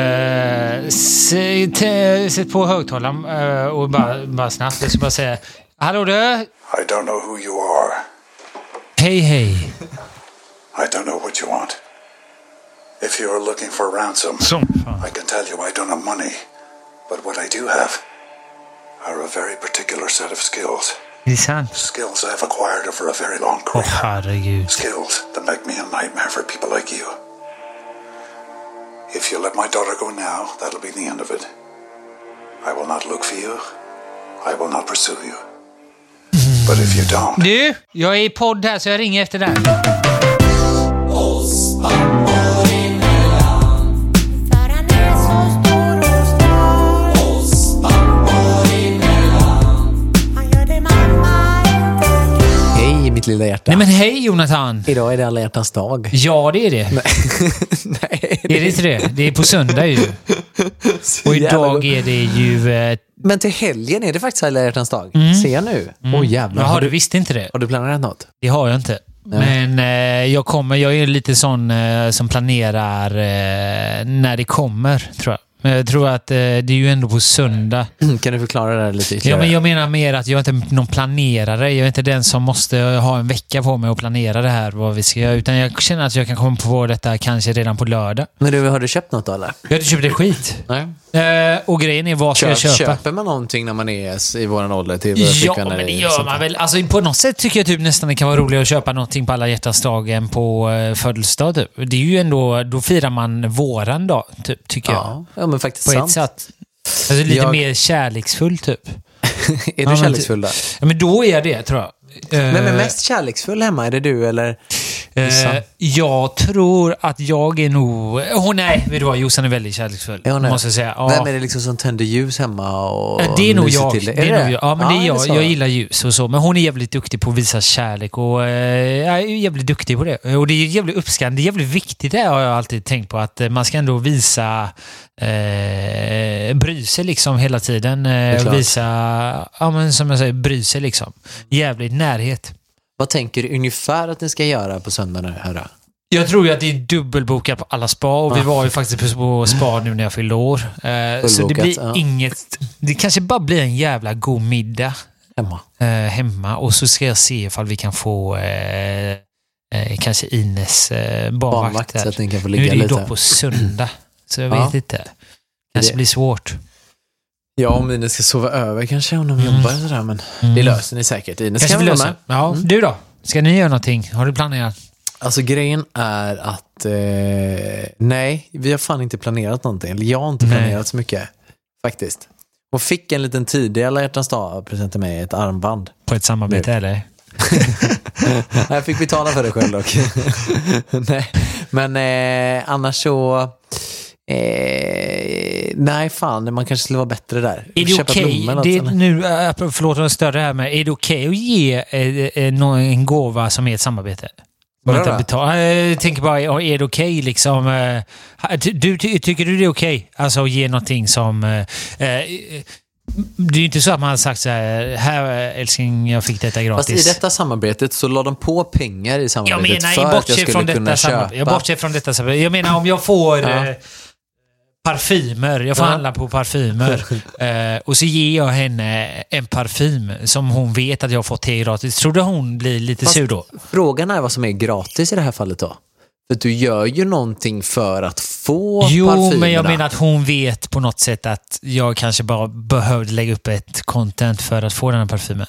Eh, se- Sätt på högtalaren eh, och bara, bara snabbt. Jag ska bara säga. Hallå du! I don't know who you are. Hej hej. I don't know what you want. If you're looking for ransom, Som fan. I can tell you I don't have money. But what I do have are a very particular set of skills. Är det sant? Skills I've acquired over a very long Åh career. herregud. Skills that make me a nightmare for people like you. If you let my daughter go now, that'll be the end of it. I will not look for you. I will not pursue you. But if you don't, Du, jag är i podd här så jag ringer efter dig. Mitt lilla hjärta. Nej men hej Jonathan! Idag är det alla hjärtans dag. Ja, det är det. Nej. Är det inte det? Det är på söndag ju. Och idag är det ju... Eh, Men till helgen är det faktiskt alla hjärtans dag. Ser jag nu? Åh jävlar. jaha, du, visste inte det? har du planerat något? Det har jag inte. Men eh, jag kommer, jag är lite sån eh, som planerar eh, när det kommer, tror jag. Men jag tror att eh, det är ju ändå på söndag. Kan du förklara det här lite Ja, ytterligare? men jag menar mer att jag är inte någon planerare. Jag är inte den som måste ha en vecka på mig att planera det här, vad vi ska göra. Utan jag känner att jag kan komma på detta kanske redan på lördag. Men du, har du köpt något då eller? Jag har inte köpt ett skit. Nej. Eh, och grejen är, vad ska jag Köp, köpa? köper man någonting när man är i våran ålder? Till Ja, men det gör man väl. Alltså, på något sätt tycker jag typ nästan det kan vara roligare att köpa någonting på alla hjärtans dag än på eh, födelsedag. Typ. Det är ju ändå, då firar man våran dag, typ, tycker jag. Ja, ja, men faktiskt På sant. ett sätt. Alltså lite Jag- mer kärleksfull, typ. är men du kärleksfull där? Ja, men då är jag det, tror jag. Vem är Eh, mest kärleksfull hemma? Är det du eller Eh, jag tror att jag är nog... Åh nej, vet du vad? Jossan är väldigt kärleksfull. Det? måste jag säga. Ja. Vem är det liksom som tänder ljus hemma och Ja, Det är nog jag. till Det det? är Är nog jag. Ja, men det är jag. så? jag gillar ljus och så. Men hon är jävligt duktig på att visa kärlek och eh, är jävligt duktig på det. Och det är jävligt uppskattande. Det är jävligt viktigt det har jag alltid tänkt på. Att eh, man ska ändå visa eh, bry sig liksom hela tiden. Eh, visa, ja men som jag säger, bry sig liksom. Jävligt närhet. Vad tänker du ungefär att ni ska göra på söndag nu? Hörra? Jag tror ju att det är dubbelbokat på alla spa och vi var ju faktiskt på spa nu när jag fyllde år. Eh, så det blir ja. inget... Det kanske bara blir en jävla god middag Hemma? eh, hemma och så ska jag se ifall vi kan få eh, kanske Ines eh, barnvakt Barnvakt så att ni kan få Nu är ligga det ju lite. dock på söndag, så jag Ja. vet inte. Kanske Det- blir svårt. Ja, om Ines ska sova över kanske, om de Mm. jobbar sådär. Men det löser ni säkert. Ines Kanske kan vara med. Ja, Du då? Ska ni göra någonting? Har du planerat? Alltså grejen är att, eh, nej, vi har fan inte planerat någonting. Eller jag har inte Nej. planerat så mycket, faktiskt. Och fick en liten tidig alla hjärtans dag present till mig, ett armband. På ett samarbete eller? Nej, jag fick betala för det själv dock. nej, men eh, annars så... Eh, nej, fan, man kanske skulle vara bättre där. Är det Köpa okej? blommor det eller? nu, äh, förlåt om jag stör det här, men är det okej att ge eh, eh, nå- en gåva som är ett samarbete? Man inte. Eh, Jag tänker bara, är det okej liksom? eh, Du, ty, tycker du det är okej? Alltså att ge någonting som... eh, eh, det är ju inte så att man har sagt så här, här eh, älskling, jag fick detta Fast gratis. i detta samarbetet så la de på pengar i jag samarbetet menar, för att jag skulle från kunna detta köpa. Jag bortser från detta samarbete. Jag menar om jag får Ja. Parfymer, jag får Ja. handla på parfymer eh, och så ger jag henne en parfym som hon vet att jag har fått till gratis. Tror du hon blir lite Fast sur då? Frågan är vad som är gratis i det här fallet då. För du gör ju någonting för att få Jo, parfymerna. men jag menar att hon vet på något sätt att jag kanske bara behövde lägga upp ett content för att få den här parfymen.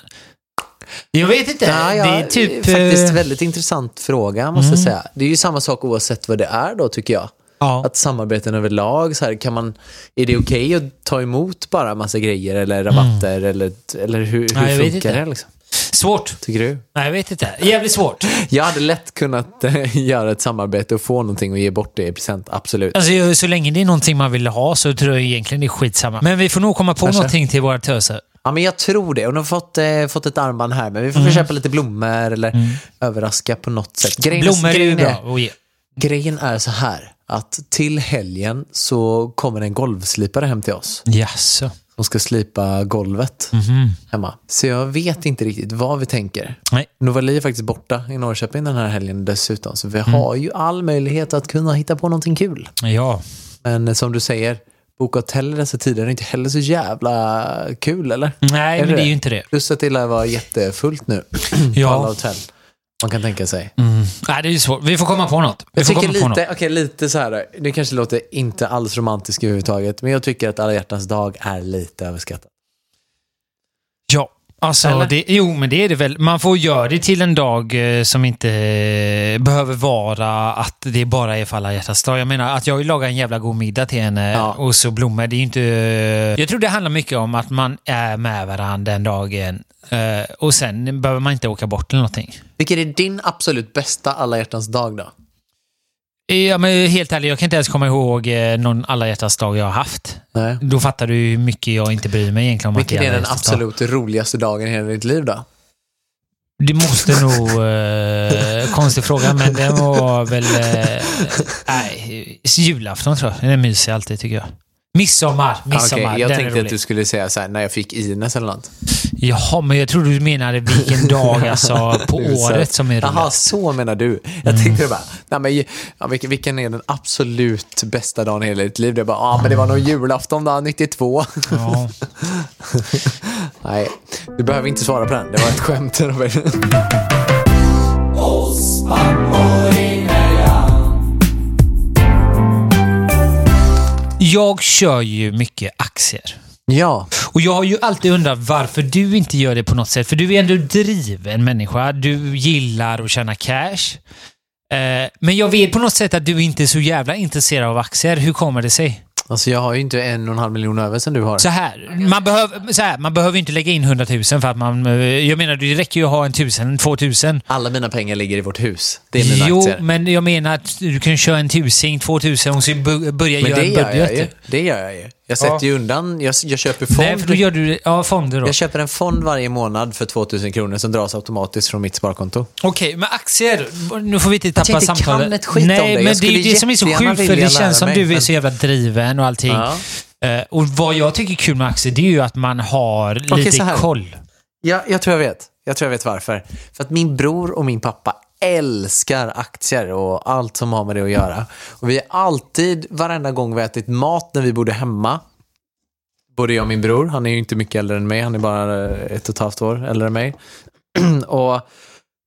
Jag vet inte. Ja, ja, det är typ... faktiskt eh, Mm. väldigt intressant fråga måste jag säga. Det är ju samma sak oavsett vad det är då tycker jag. Ja. Att samarbeten överlag, så här, kan man, är det okej att ta emot bara massa grejer eller rabatter eller, eller hur, hur Nej, funkar det liksom? Svårt. Tycker du? Nej, jag vet inte. Jävligt svårt. Jag hade lätt kunnat eh, göra ett samarbete och få någonting och ge bort det i present, absolut. Alltså, så länge det är någonting man vill ha så tror jag egentligen det är skitsamma. Men vi får nog komma på Kanske. någonting till våra töser. Ja, men jag tror det. Hon har fått, eh, fått ett armband här, men vi får Mm. köpa lite blommor eller överraska på något sätt. Grejen, Blommor är ju bra att ge. Grejen är så här, att till helgen så kommer en golvslipare hem till oss. Jaså. Som ska slipa golvet Mhm. hemma. Så jag vet inte riktigt vad vi tänker. Nej. Novali är faktiskt borta i Norrköping den här helgen dessutom. Så vi Mm. har ju all möjlighet att kunna hitta på någonting kul. Ja. Men som du säger, boka hotell i dessa tider är inte heller så jävla kul, eller? Nej, Är men det är det? ju inte det. Plus att det lär vara jättefullt nu på Ja. alla hotell. Man kan tänka sig. Mm. Nej, det är svårt. Vi får komma på något. Vi Jag får komma på något. lite, okej, lite så här, det kanske låter inte alls romantiskt överhuvudtaget, men jag tycker att alla hjärtans dag är lite överskattat. Alltså det, jo men det är det väl. Man får göra det till en dag eh, som inte eh, behöver vara att det bara är för alla hjärtans dag. Jag menar att jag lagar en jävla god middag till henne Ja. och så blommor. Det är ju inte... Jag tror det handlar mycket om att man är med varandra den dagen eh, och sen behöver man inte åka bort eller någonting. Vilken är din absolut bästa alla hjärtans dag då? Ja, men helt ärligt, jag kan inte ens komma ihåg eh, någon alla hjärtans dag jag har haft. Nej. Då fattar du hur mycket jag inte bryr mig egentligen om Vilken att det är den hjärtans dag. absolut roligaste dagen i hela ditt liv då? Det måste nog... Eh, konstig fråga, men det var väl... Eh, nej, julafton tror jag. Den är mysig alltid tycker jag. Midsommar. Midsommar. Okej, jag den tänkte att du skulle säga så här, när jag fick Ines eller något. Jaha, men jag tror du menade vilken dag alltså, på året som är rolig. Jaha, så menar du. Jag Mm. tänkte bara, nej, men, ja, vilken, vilken är den absolut bästa dagen i hela ditt liv? Det är bara, ja men det var nog julafton då, 92. Ja. nej, du behöver inte svara på den. Det var ett skämt. Jag kör ju mycket aktier. ja, Och jag har ju alltid undrat varför du inte gör det på något sätt. För du är ändå driven människa. Du gillar att tjäna cash. Eh, men jag vet på något sätt att du inte är så jävla intresserad av aktier. Hur kommer det sig? Alltså jag har ju inte en och en halv miljon över som du har. Så här, man, behöver, så här, man behöver inte lägga in 100 000 för att man... eh, Jag menar, det räcker ju att ha en tusen, två tusen. Alla mina pengar ligger i vårt hus. Det är mina Jo, aktier. men jag menar att du kan köra en tusing, två tusen och så börja Men göra det en gör budget. jag ju. Det gör jag ju. Jag sätter ju undan, jag, jag köper fond. Nej, för då gör du ja, fonder då. Jag köper en fond varje månad för 2000 kronor som dras automatiskt från mitt sparkonto. Okej, men aktier. Nu får vi inte tappa inte samtalet. kan ett skit om Nej, det. Jag men det är det som är så sjukt för det känns som mig, du är men- så jävla driven och allting. Ja. Eh, och vad jag tycker är kul med aktier, det är ju att man har Okej, lite koll. Ja, jag tror jag vet. Jag tror jag vet varför. För att min bror och min pappa älskar aktier och allt som har med det att göra. Och vi är alltid, varenda gång vi ätit mat när vi bodde hemma, både jag och min bror, han är ju inte mycket äldre än mig, han är bara ett och ett halvt år äldre än mig. och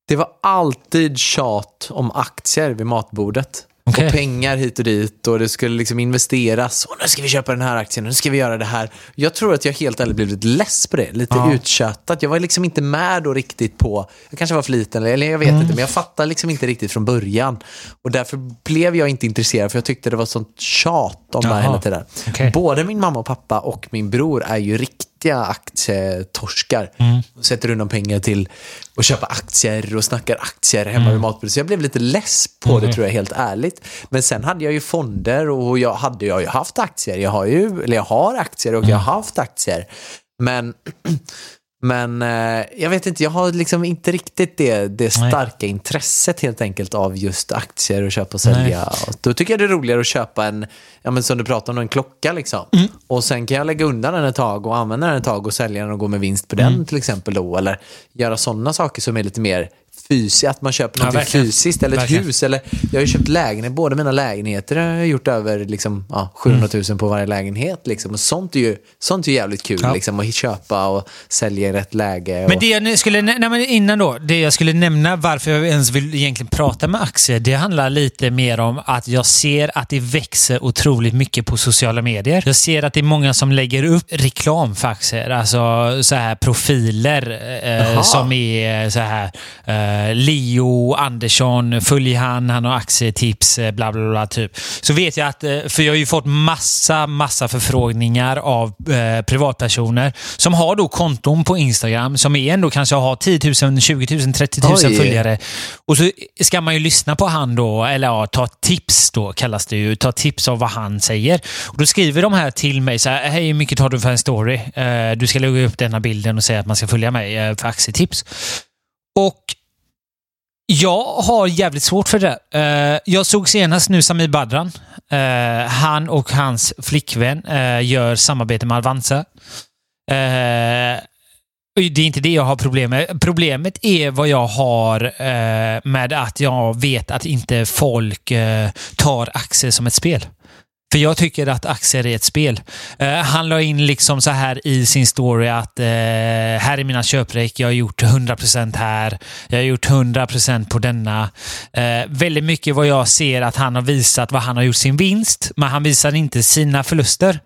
det var alltid tjat om aktier vid matbordet. Okej. Och pengar hit och dit och det skulle liksom investeras. Och nu ska vi köpa den här aktien, nu ska vi göra det här. Jag tror att jag helt ärligt blev lite less på det, lite Ja. uttjötat. Jag var liksom inte med då riktigt på, jag kanske var för liten, eller- jag vet Mm. inte, men jag fattade liksom inte riktigt från början. Och därför blev jag inte intresserad, för jag tyckte det var sånt tjat om det hela tiden. Okej. Både min mamma och pappa och min bror är ju riktiga aktietorskar. Mm. Sätter undan pengar till att köpa aktier och snackar aktier hemma Mm. vid matbordet. Så jag blev lite less på det tror jag helt ärligt. Men sen hade jag ju fonder och jag hade jag ju haft aktier. Jag har ju, eller jag har aktier och jag Mm. har haft aktier. Men men eh, jag vet inte, jag har liksom inte riktigt det, det Nej. starka intresset helt enkelt av just aktier och köpa och sälja. Och Då tycker jag det är roligare att köpa en, ja men som du pratar om, en klocka liksom. Mm. Och sen kan jag lägga undan den ett tag och använda den ett tag och sälja den och gå med vinst på Mm. den till exempel då. Eller göra sådana saker som är lite mer fysiskt, att man köper Ja, något verkligen. fysiskt eller ett Verkligen. hus. Eller, jag har ju köpt lägenhet, båda mina lägenheter har jag gjort över liksom, ja, 700 Mm. 000 på varje lägenhet. Liksom. Och sånt är ju, sånt är ju jävligt kul, Ja. liksom, att köpa och sälja i rätt läge. Och... Men det jag skulle, nej, men innan då, det jag skulle nämna varför jag ens vill egentligen prata med aktier, det handlar lite mer om att jag ser att det växer otroligt mycket på sociala medier. Jag ser att det är många som lägger upp reklam för aktier, alltså så här profiler eh, som är så här eh, Leo Andersson, följ han, han har aktietips, eh, bla bla bla typ. Så vet jag att, eh, för jag har ju fått massa, massa förfrågningar av eh, privatpersoner som har då konton på Instagram som är ändå kanske har 10 000, 20 000, 30 000 Oj. följare. Och så ska man ju lyssna på han då, eller ja, ta tips då kallas det ju. Ta tips av vad han säger. Och Då skriver de här till mig så här, hej hur mycket tar du för en story? Eh, du ska lägga upp denna bilden och säga att man ska följa mig eh, för aktietips. Och jag har jävligt svårt för det. Eh, jag såg senast nu Samir Badran. Eh, han och hans flickvän eh, gör samarbete med Avanza. Det är inte det jag har problem med. Problemet är vad jag har eh, med att jag vet att inte folk eh, tar aktier som ett spel. För jag tycker att aktier är ett spel. Eh, han la in liksom så här i sin story att eh, här är mina köprek, jag har gjort 100% här, jag har gjort 100% på denna. Eh, väldigt mycket vad jag ser att han har visat vad han har gjort sin vinst, men han visar inte sina förluster.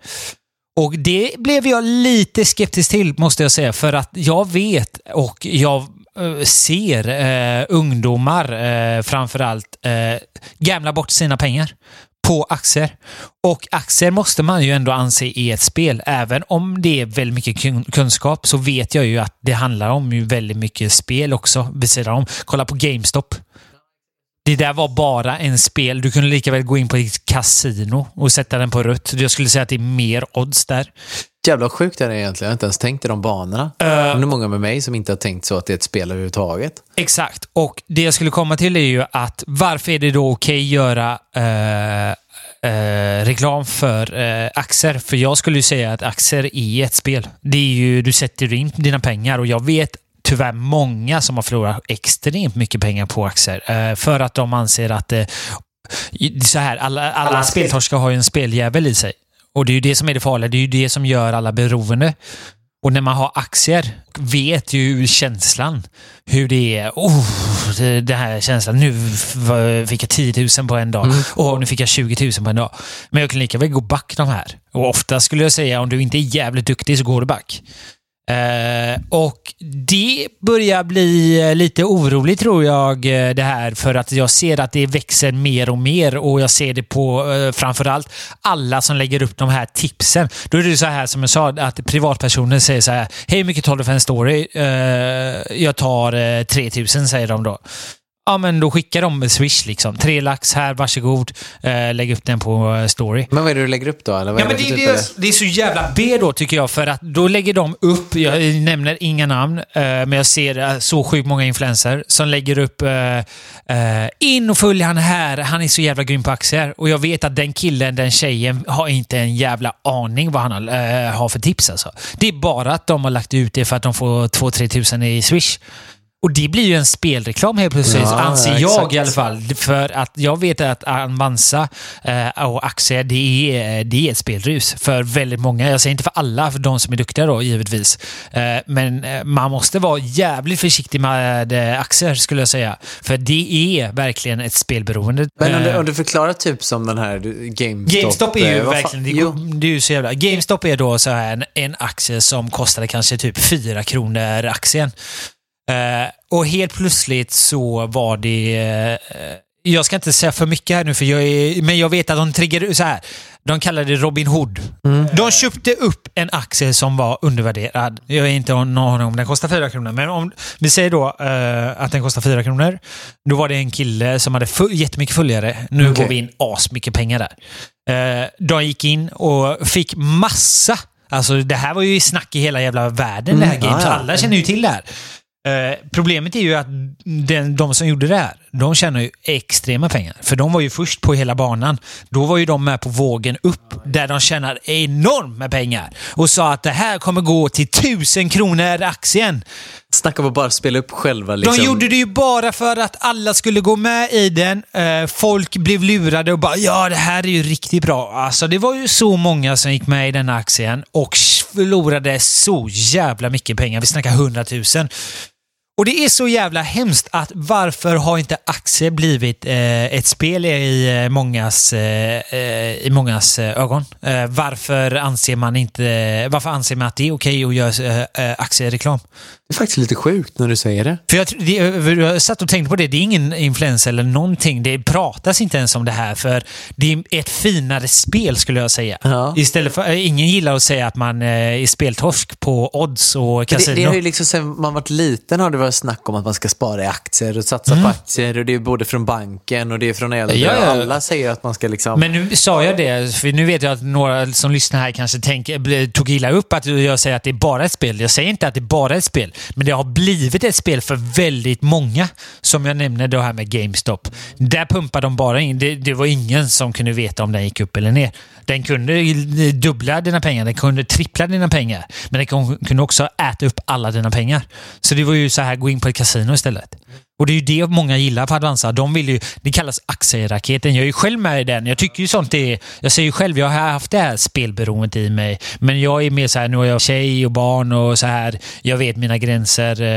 Och det blev jag lite skeptisk till, måste jag säga, för att jag vet och jag eh, ser eh, ungdomar eh, framförallt eh, gamla bort sina pengar på aktier. Och aktier måste man ju ändå anse är ett spel. Även om det är väldigt mycket kun- kunskap så vet jag ju att det handlar om ju väldigt mycket spel också vid sidan om. Kolla på GameStop. Det där var bara en spel. Du kunde lika väl gå in på ett kasino och sätta den på rött. Jag skulle säga att det är mer odds där. Jävla sjukt är det egentligen. Jag har inte ens tänkt i de banorna. Uh, det är många med mig som inte har tänkt så att det är ett spel överhuvudtaget. Exakt. Och det jag skulle komma till är ju att varför är det då okej att göra eh, eh, reklam för eh, aktier? För jag skulle ju säga att aktier är ett spel. Det är ju, du sätter in dina pengar och jag vet tyvärr många som har förlorat extremt mycket pengar på aktier. Eh, för att de anser att eh, så här, alla, alla speltorskar har ju en speljävel i sig. Och det är ju det som är det farliga. Det är ju det som gör alla beroende. Och när man har aktier vet ju känslan hur det är. Oh, det här känslan. Nu fick jag 10 000 på en dag. Och nu fick jag 20 000 på en dag. Men jag kan lika väl gå back de här. Och ofta skulle jag säga om du inte är jävligt duktig så går du back. Eh, och det börjar bli eh, lite oroligt tror jag eh, det här för att jag ser att det växer mer och mer och jag ser det på eh, framförallt alla som lägger upp de här tipsen. Då är det så här som jag sa att privatpersoner säger så här. Hej hur mycket tar du för en story? Eh, jag tar eh, 3000 säger de då. Ja, men då skickar de Swish liksom. Tre lax här, varsågod. Eh, lägg upp den på eh, story. Men vad är det du lägger upp då? Eller vad Ja, är men det, typ är, det är så jävla B då tycker jag för att då lägger de upp, jag nämner inga namn, eh, men jag ser eh, så sjukt många influenser som lägger upp eh, eh, in och följ han här, han är så jävla grym på aktier. Och jag vet att den killen, den tjejen har inte en jävla aning vad han har, har för tips alltså. Det är bara att de har lagt ut det för att de får 2-3 tusen i Swish. Och det blir ju en spelreklam helt plötsligt, Ja, anser ja, jag exakt. i alla fall. För att jag vet att Avanza eh, och aktier, det är, det är ett spelrus för väldigt många. Jag säger inte för alla, för de som är duktiga då, givetvis. Eh, men eh, man måste vara jävligt försiktig med eh, aktier, skulle jag säga. För det är verkligen ett spelberoende. Men om du, Eh, om du förklarar typ som den här GameStop. GameStop är ju eh, verkligen, det, Jo, det är ju så jävla... GameStop är då så här en, en aktie som kostade kanske typ 4 kronor aktien. Eh, och helt plötsligt så var det... eh, jag ska inte säga för mycket här nu, för jag är, men jag vet att de triggade så här. De kallade det Robin Hood. De köpte upp en aktie som var undervärderad. Jag har inte någon aning om den kostar 4 kronor, men om vi säger då eh, att den kostar 4 kronor. Då var det en kille som hade jättemycket följare. Nu Okej. går vi in asmycket pengar där. Eh, de gick in och fick massa Alltså det här var ju snack i hela jävla världen det här Mm, gamet. ja, ja. Alla känner ju till det här. Eh, problemet är ju att den, de som gjorde det här, de tjänar ju extrema pengar. För de var ju först på hela banan. Då var ju de med på vågen upp, där de tjänar enormt med pengar. Och sa att det här kommer gå till tusen kronor aktien. Snacka om att bara spela upp själva liksom. De gjorde det ju bara för att alla skulle gå med i den. Eh, folk blev lurade och bara ja, det här är ju riktigt bra. Alltså, det var ju så många som gick med i den aktien och förlorade så jävla mycket pengar. Vi snackar hundratusen. Och det är så jävla hemskt att varför har inte aktier blivit eh, ett spel i eh, mångas, eh, eh, i mångas eh, ögon? Eh, varför anser man inte, varför anser man att det är okej att göra eh, aktiereklam? Det är faktiskt lite sjukt när du säger det. För jag, det, jag satt och tänkte på det, det är ingen influens eller någonting. Det pratas inte ens om det här för det är ett finare spel skulle jag säga. Ja. Istället för, ingen gillar att säga att man är speltorsk på odds och Det, kasino. det har ju liksom sen man varit liten har det varit snack om att man ska spara i aktier och satsa på aktier. Och det är både från banken och det är från äldre. Mm. Ja, ja. Alla säger att man ska liksom... Men nu sa jag det, för nu vet jag att några som lyssnar här kanske tänker, tog illa upp att jag säger att det är bara ett spel. Jag säger inte att det är bara ett spel, men det har blivit ett spel för väldigt många. Som jag nämnde det här med GameStop. Där pumpar de bara in. Det, det var ingen som kunde veta om den gick upp eller ner. Den kunde dubbla dina pengar, den kunde trippla dina pengar. Men den kun- kunde också äta upp alla dina pengar. Så det var ju så här, gå in på ett kasino istället. Och det är ju det många gillar på Advanza. De vill ju, det kallas aktieraketen. Jag är ju själv med i den. Jag tycker ju sånt är... Jag säger ju själv, jag har haft det här spelberoendet i mig. Men jag är mer så här, nu har jag tjej och barn och så här. Jag vet mina gränser. eh,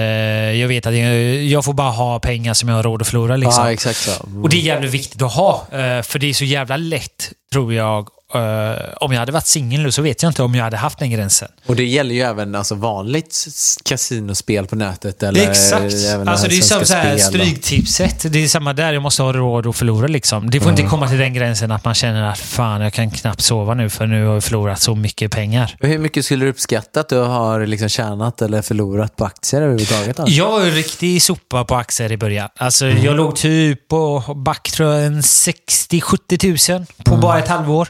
Jag vet att jag, jag får bara ha pengar som jag har råd att förlora. Liksom. Ja, exakt så. Och det är jävligt viktigt att ha. eh, För det är så jävla lätt, tror jag. Eh, Om jag hade varit singel nu så vet jag inte om jag hade haft den gränsen. Och det gäller ju även alltså, vanligt kasinospel på nätet. Eller Exakt. Alltså det är som så här stryktipset. Det är samma där. Jag måste ha råd att förlora liksom. Det får inte komma till den gränsen att man känner att fan, jag kan knappt sova nu för nu har jag förlorat så mycket pengar. Hur mycket skulle du uppskatta att du har liksom tjänat eller förlorat på aktier överhuvudtaget? Då? Jag var ju riktig sopa på aktier i början. Alltså jag låg typ på back tror jag en 60-70 tusen på bara ett halvår.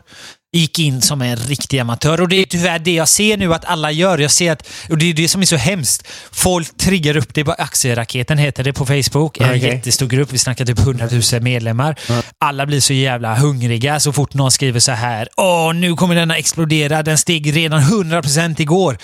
Gick in som en riktig amatör och det är tyvärr det jag ser nu att alla gör. Jag ser att, och det är det som är så hemskt. Folk triggar upp det. Aktieraketen heter det på Facebook. En jättestor grupp. Vi snackar typ 100 000 medlemmar. Alla blir så jävla hungriga så fort någon skriver så här. Åh, nu kommer denna explodera. Den steg redan 100% igår.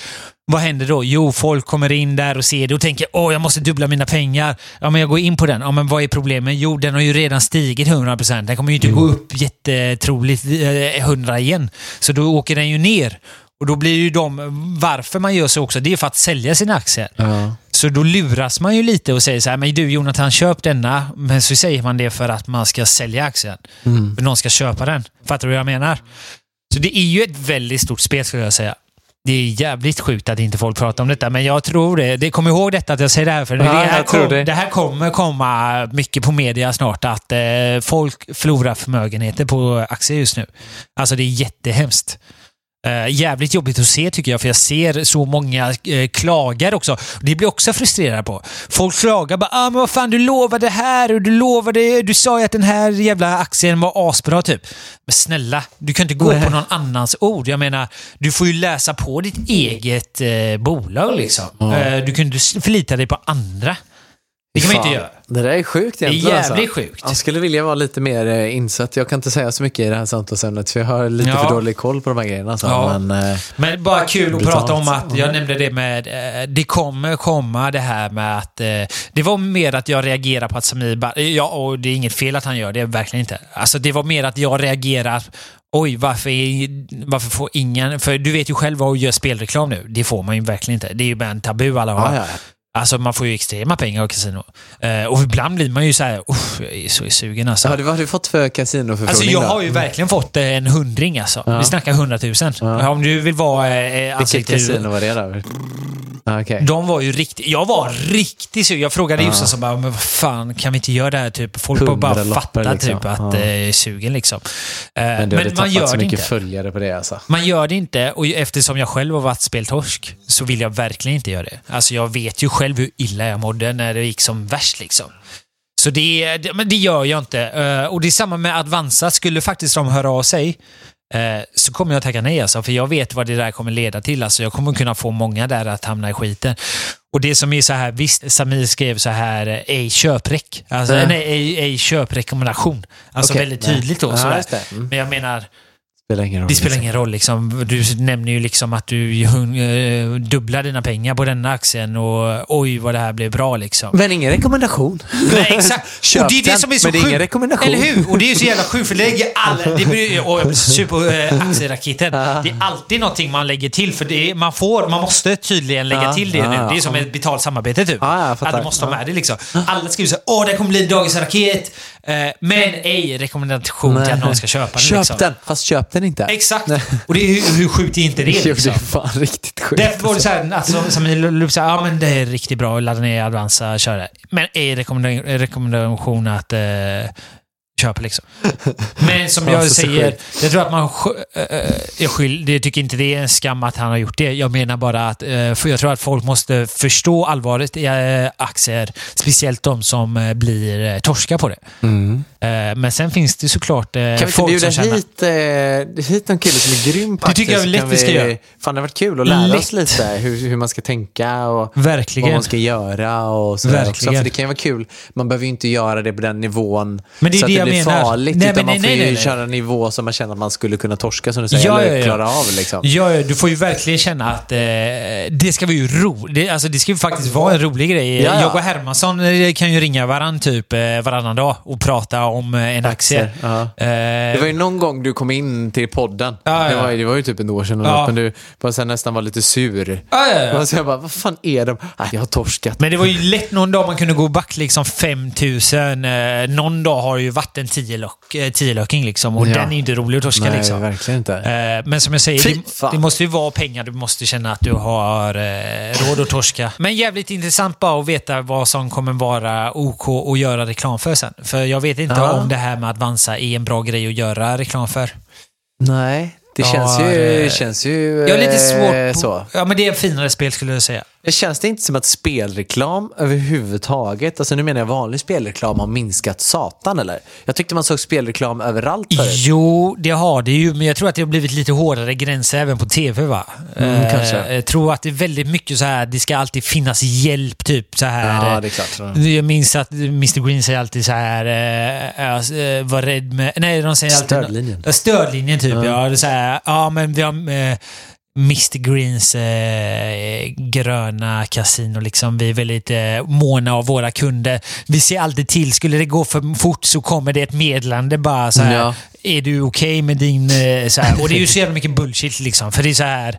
Vad händer då? Jo, folk kommer in där och ser det och tänker åh, jag måste dubbla mina pengar. Ja, men jag går in på den. Ja, men vad är problemet? Jo, den har ju redan stigit 100%. Den kommer ju inte gå upp jättetroligt eh, 100 igen. Så då åker den ju ner. Och då blir ju de, varför man gör så också, det är för att sälja sina aktier. Ja. Så då luras man ju lite och säger så här, men du Jonathan, köp denna. Men så säger man det för att man ska sälja aktien. För någon ska köpa den. Fattar du vad jag menar? Så det är ju ett väldigt stort spel skulle jag säga. Det är jävligt sjukt att inte folk pratar om detta, men jag tror det. det kom ihåg detta att jag säger det här, för det, Ja, här jag tror kom, det. det här kommer komma mycket på media snart, att eh, folk förlorar förmögenheter på aktier just nu. Alltså det är jättehemskt. Uh, jävligt jobbigt att se tycker jag, för jag ser så många uh, klagar också. Det blir också frustrerad på. Folk klagar bara ah, men vad fan, du lovade det här och du lovade... Du sa ju att den här jävla aktien var asbra typ. Men snälla, du kan inte gå Nej. på någon annans ord. Jag menar, du får ju läsa på ditt eget eh, bolag liksom. Eh, du kan inte förlita dig på andra. Det kan man ju inte Fan, göra. Det där är sjukt är egentligen. jävligt alltså. sjukt. Jag skulle vilja vara lite mer eh, insatt. Jag kan inte säga så mycket i det här samtalsämnet för jag har lite Ja. för dålig koll på de här grejerna. Så. Ja. Men, eh, Men bara kul att prata om att, jag nämnde det med, eh, det kommer komma det här med att, det var mer att jag reagerar på att Samir, bara- ja och det är inget fel att han gör det, verkligen inte. Alltså det var mer att jag reagerar, oj varför, är, varför får ingen, för du vet ju själv vad att göra spelreklam nu, det får man ju verkligen inte. Det är ju bara en tabu alla har. ja, ja. Alltså man får ju extrema pengar av kasino. Eh, och ibland blir man ju så här, uff, jag är så sugen alltså. Ja, vad har du fått för kasinoförfrågning Alltså jag då? har ju verkligen fått eh, en hundring alltså. Ja. Vi snackar hundratusen. Ja. Om du vill vara eh, Vilket ansikte... kasino var det då? Okej. De var ju riktigt... Jag var riktigt sugen. Jag frågade. Jossan så bara, men vad fan, kan vi inte göra det här? Typ, folk bara, bara fattar liksom. typ att eh, jag är sugen liksom. Eh, Men Men, du hade man gör så det mycket inte. följare på det alltså. Man gör det inte och eftersom jag själv har varit speltorsk så vill jag verkligen inte göra det. Alltså jag vet ju själv hur illa jag mådde när det gick som värst liksom. Så det, det, men det gör jag inte. Eh, och det är samma med Advanza. Skulle faktiskt de höra av sig eh, så kommer jag tacka nej alltså, för jag vet vad det där kommer leda till. Alltså, jag kommer kunna få många där att hamna i skiten. Och det som är så här, visst, Samir skrev så här, eh, ej köprek. Alltså, Ja. nej, ej, ej köprekommendation. Alltså Okej, väldigt tydligt då. Mm. Men jag menar, Spelar ingen roll. det spelar liksom. ingen roll. Liksom. Du nämner ju liksom att du uh, dubblar dina pengar på denna aktien och oj vad det här blev bra liksom. Men ingen rekommendation. Nej, exakt. Köp och det är det som är så men är ingen sjukt. rekommendation. Eller hur? Och det är så jävla sjukt för det lägger alla... Det blir, och jag på äh, aktieraketen. Det är alltid någonting man lägger till för det är, man får, man måste tydligen lägga till det nu. Det är som ett betalt samarbete typ. Att du måste ha med det liksom. Alla skriver så här, åh det kommer bli dagens raket. Eh, men ej rekommendation till att någon ska köpa den. Köp liksom. den, fast köp den inte. Exakt. Och det är, hur, hur sjukt är inte det? Jo, det Liksom? är fan riktigt sjukt. Därför var det såhär, alltså, som Lup sa, ja men det är riktigt bra att ladda ner Advanza köra det. Men rekommenda- rekommendation att eh, köpa liksom. Men som Ja, jag säger, jag tror att man sk- äh, är skyld, jag tycker inte det är en skam att han har gjort det. Jag menar bara att, eh, jag tror att folk måste förstå allvaret i eh, aktier, speciellt de som eh, blir eh, torska på det. Mm. Eh, men sen finns det såklart Kan vi inte folk bjuda som känner... hit, eh, hit någon kille som är grym på Det tycker jag lätt kan vi ska göra. Fan, det har varit kul att lära Lätt. oss lite hur, hur man ska tänka och vad Verkligen. man ska göra och sådär också. Verkligen. För det kan ju vara kul. Man behöver ju inte göra det på den nivån Men det är så att det det jag blir menar. farligt. Nej, utan men man nej, får nej, ju nej, nej. köra en nivå som man känner att man skulle kunna torska som du säger. Ja, eller ja, ja. klara av liksom. Ja, ja, du får ju verkligen känna att eh, det ska vara ju ro. Det, alltså, det ska ju faktiskt vara en rolig grej. Ja, ja. Jag och Hermansson eh, kan ju ringa varann typ varannan dag och prata om eh, en aktie. Aktier, ja. Eh, Det var ju någon gång du kom in till podden. Ja, ja. Det, var, det var ju typ ett år sedan. något, Men du bara så här nästan var lite sur. Och så jag bara, vad fan är de? Nej, jag har torskat. Men det var ju lätt någon dag man kunde gå back liksom 5000. Eh, någon dag har det ju varit en 10-lock, eh, 10-locking liksom. Och Ja. den är inte rolig att torska Nej, liksom. verkligen inte. Eh, Men som jag säger, det, det måste ju vara pengar du måste känna att du har råd att torska. Men jävligt intressant bara att veta vad som kommer vara OK att göra reklam för sen. För jag vet inte Ja. om det här med Advanza är en bra grej att göra reklam för. Nej, det Ja, känns ju, det- det känns ju Jag är lite eh, svårt på, så. Ja, men det är ett finare spel skulle jag säga. Det känns det inte som att spelreklam överhuvudtaget, alltså nu menar jag vanlig spelreklam, har minskat satan eller? Jag tyckte man såg spelreklam överallt förut. Jo, det har det ju, men jag tror att det har blivit lite hårdare gränser även på tv va? Mm, Eh, kanske. Jag tror att det är väldigt mycket så här, det ska alltid finnas hjälp typ så här. Ja, eh, det är klart. Jag minns att Mr Green säger alltid så här, eh, äh, var rädd med... Nej, de säger alltid... Stödlinjen. Ja, Stödlinjen typ, ja. Det är så här, ja, men vi har eh, Mr Greens eh, gröna kasino. Liksom. Vi är väldigt eh, måna av våra kunder. Vi ser alltid till, skulle det gå för fort så kommer det ett medlande bara så här. Ja. Är du okej med din... Eh, så här. Och det är ju så jävla mycket bullshit liksom. För det är så här,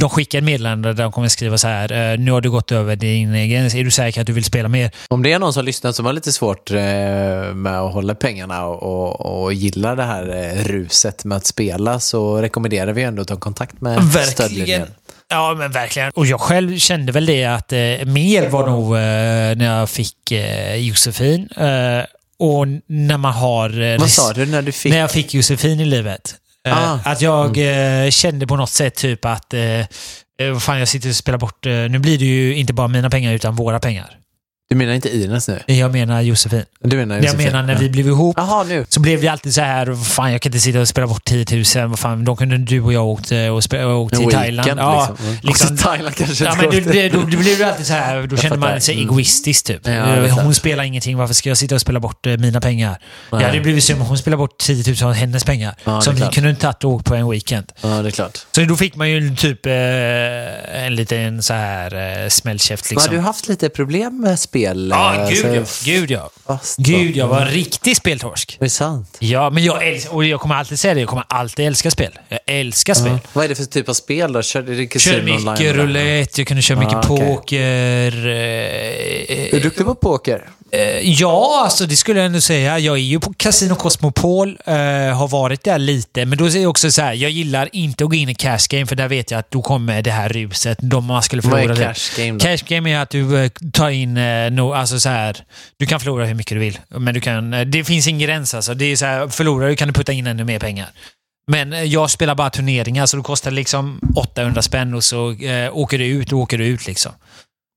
de skickar ett meddelande där de kommer skriva så här. Eh, nu har du gått över din gräns. Är du säker att du vill spela mer? Om det är någon som lyssnar som har lite svårt eh, med att hålla pengarna och, och, gillar det här eh, ruset med att spela så rekommenderar vi ändå att ta kontakt med Verkligen. stödlinjen. Ja, men verkligen. Och jag själv kände väl det att eh, mer var nog eh, när jag fick eh, Josefin. Eh, och när man har... Eh, Vad sa du när du fick? När jag fick Josefin i livet. Eh, Ah. Att jag eh, kände på något sätt typ att vad fan, jag sitter och spelar bort... Nu blir det ju inte bara mina pengar utan våra pengar. Du menar inte Ines nu? Jag menar Josefin. Du menar Jag Josefin? menar när Ja. vi blev ihop Jaha, nu. så blev det alltid så här, fan jag kan inte sitta och spela bort 10 000. Vad fan, då kunde du och jag åkt, eh, och spela, åkt till En Thailand. weekend, Ja, liksom. Liksom, Thailand kanske Ja, men det, då, då blev det alltid så här, då kände man sig Mm. egoistisk typ. Ja, hon spelar ingenting, varför ska jag sitta och spela bort eh, mina pengar? Nej. Jag hade blivit sur om hon spelar bort 10 000 av hennes pengar. Ja, som vi kunde inte tagit och åkt på en weekend. Ja, det är klart. Så då fick man ju typ eh, en liten så här eh, smällkäft Har liksom. du haft lite problem med spel? Ja, eh, gud ja. Gud ja. Fast Gud, jag så. var en riktig speltorsk. Det är sant. Ja, men jag älskar, och jag kommer alltid säga det, jag kommer alltid älska spel. Jag älskar spel. Vad är det för typ av spel då? Kör, är det Körde casino mycket online, roulette, jag kunde köra mycket Ah, okej. poker. Är Eh, du duktig på poker? eh, ja, alltså det skulle jag ändå säga. Jag är ju på Casino Cosmopol, eh, har varit där lite. Men då är det också så här, jag gillar inte att gå in i cash game för där vet jag att då kommer det här ruset. De man skulle Vad är förlora. cash game då? Cash game är att du eh, tar in, eh, no, alltså så här, du kan förlora hur mycket du vill. Men du kan, eh, det finns ingen gräns alltså. Det är så här, förlorar du kan du putta in ännu mer pengar. Men eh, jag spelar bara turneringar så det kostar liksom 800 spänn och så eh, åker du ut och åker du ut liksom.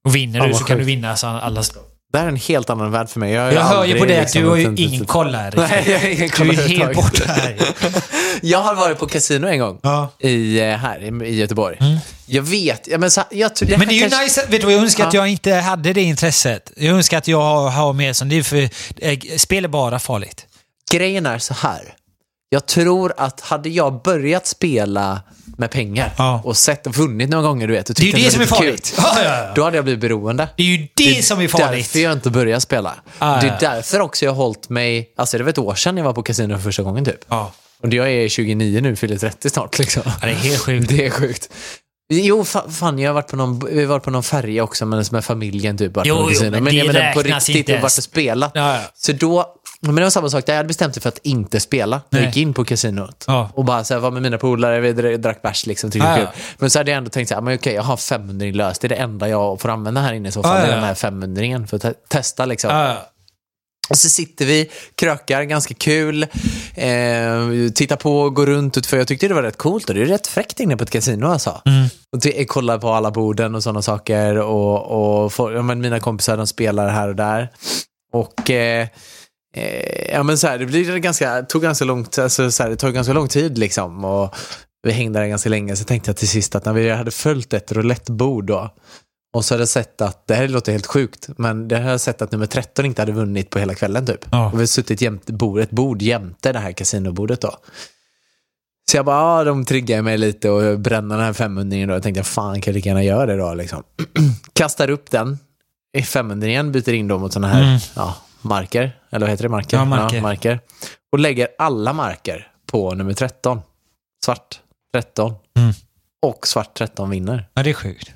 Och vinner Ja, du så kan du sjukt. vinna så alla... Det här är en helt annan värld för mig. Jag, ju Jag hör ju på det att liksom du har ju ingen koll här. Nej, jag har ingen koll Du är helt borta här. Jag har varit på kasino en gång. Ja. I, eh, här i, Göteborg. Jag vet. Ja, men, så, jag, jag Men det är ju kanske- nice, vet du vad jag önskar att Ja. jag inte hade det intresset. Jag önskar att jag har, har mer som det för eh, spel är bara farligt. Grejen är så här. Jag tror att hade jag börjat spela med pengar Ja. och sett och vunnit några gånger, du vet, och Det är ju det som är farligt. Ja, ja. Då hade jag blivit beroende. Det är ju det, som är farligt. därför jag inte börjat spela. Det är därför också jag har hållit mig... Alltså det var ett år sedan jag var på kasino för första gången typ. Och jag är 29 nu, fyller 30 snart liksom. Det är helt sjukt. Det är sjukt. Jo, fa- fan, jag har varit på någon, vi har varit på någon färja också men med familjen typ. Jo, jo, men men det jag menar på riktigt inte och varit och spelat. Ja, ja. Så då, men det var samma sak, där jag hade bestämt mig för att inte spela. Jag Nej. gick in på kasinot Ja. och bara så här, var med mina polare, vi dra- drack bärs liksom, tyckte Ja. Men så hade jag ändå tänkt så här, men okej, jag har 500 löst, det är det enda jag får använda här inne i så fall, Ja, ja, den här 500 för att te- testa liksom. Och så sitter vi, krökar, ganska kul, eh, tittar på, går runt, för jag tyckte det var rätt coolt och det är rätt fräckt inne på ett kasino alltså. Mm. Och t- kollar på alla borden och sådana saker och, och får, ja, mina kompisar de spelar här och där. Och eh, Eh, ja men så här, det blir ganska, tog ganska långt, alltså så här, det tog ganska lång tid liksom. Och vi hängde där ganska länge, så tänkte jag till sist att när vi hade följt ett roulettebord då, och så hade jag sett att, det här låter helt sjukt, men det hade jag sett att nummer 13 inte hade vunnit på hela kvällen typ. Ja. Och vi hade suttit jämte bord, ett bord jämte det här kasinobordet då. Så jag bara, ja, de triggar mig lite och bränner den här 500 då. Jag tänkte, fan kan jag lika gärna göra det då liksom. Kastar upp den i 500 igen, byter in dem mot sådana här Mm. ja, marker. Eller vad heter det? Marker? Ja, marker. marker. Och lägger alla marker på nummer 13. Svart 13. Mm. Och svart 13 vinner. Ja, det är sjukt.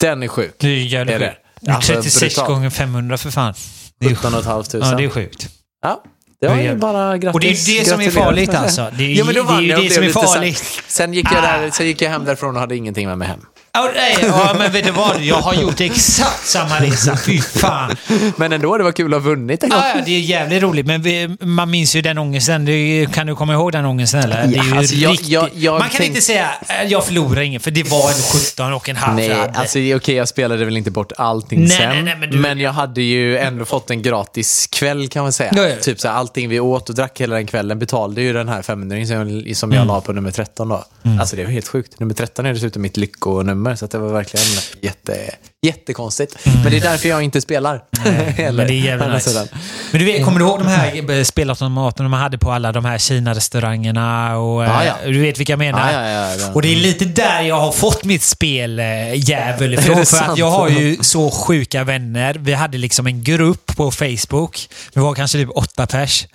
Den är sjuk. Det är jävligt det? sjukt. Det Alltså, 36 brutalt. gånger 500 för fan. Det är, ju- 17 500. ja, det är sjukt. Ja, det var Det är ju bara grattis. Och det är ju det som är farligt alltså. Det är ju Ja, det, är det blev som är farligt. Sen gick, jag Ah. där, sen gick jag hem därifrån och hade ingenting med mig hem. Ja, nej, ja, men vet du vad? Jag har gjort exakt samma resa. Fy fan. Men ändå, det var kul att ha vunnit en gång. Ja, ja, det är jävligt roligt, men vi, man minns ju den ångesten. Det, kan du komma ihåg den ångesten eller? Ja, alltså, jag- jag- jag man kan tänk- inte säga äh, jag förlorar inget, för det var ändå 17 och en halv Nej, alltså okej, jag spelade väl inte bort allting Nej, sen. nej, nej, men men, du- jag hade ju ändå fått en gratis kväll kan man säga. Ja. Typ så här, allting vi åt och drack hela den kvällen betalade ju den här 500 som jag, som Mm. jag la på nummer 13 då. Alltså det var helt sjukt. Nummer 13 är dessutom mitt lyckonummer, så att det var verkligen jätte, jättekonstigt. Men det är därför jag inte spelar. Mm. Men det är jävligt nice. sidan. Men du vet, kommer du ihåg de här eh, spelautomaterna man hade på alla de här Kina-restaurangerna? Och, eh, Ja, ja. Du vet vilka jag menar? Ja. Och det är lite där jag har fått mitt speldjävul Är ifrån. För att jag har ju så sjuka vänner. Vi hade liksom en grupp på Facebook. Vi var kanske typ åtta pers.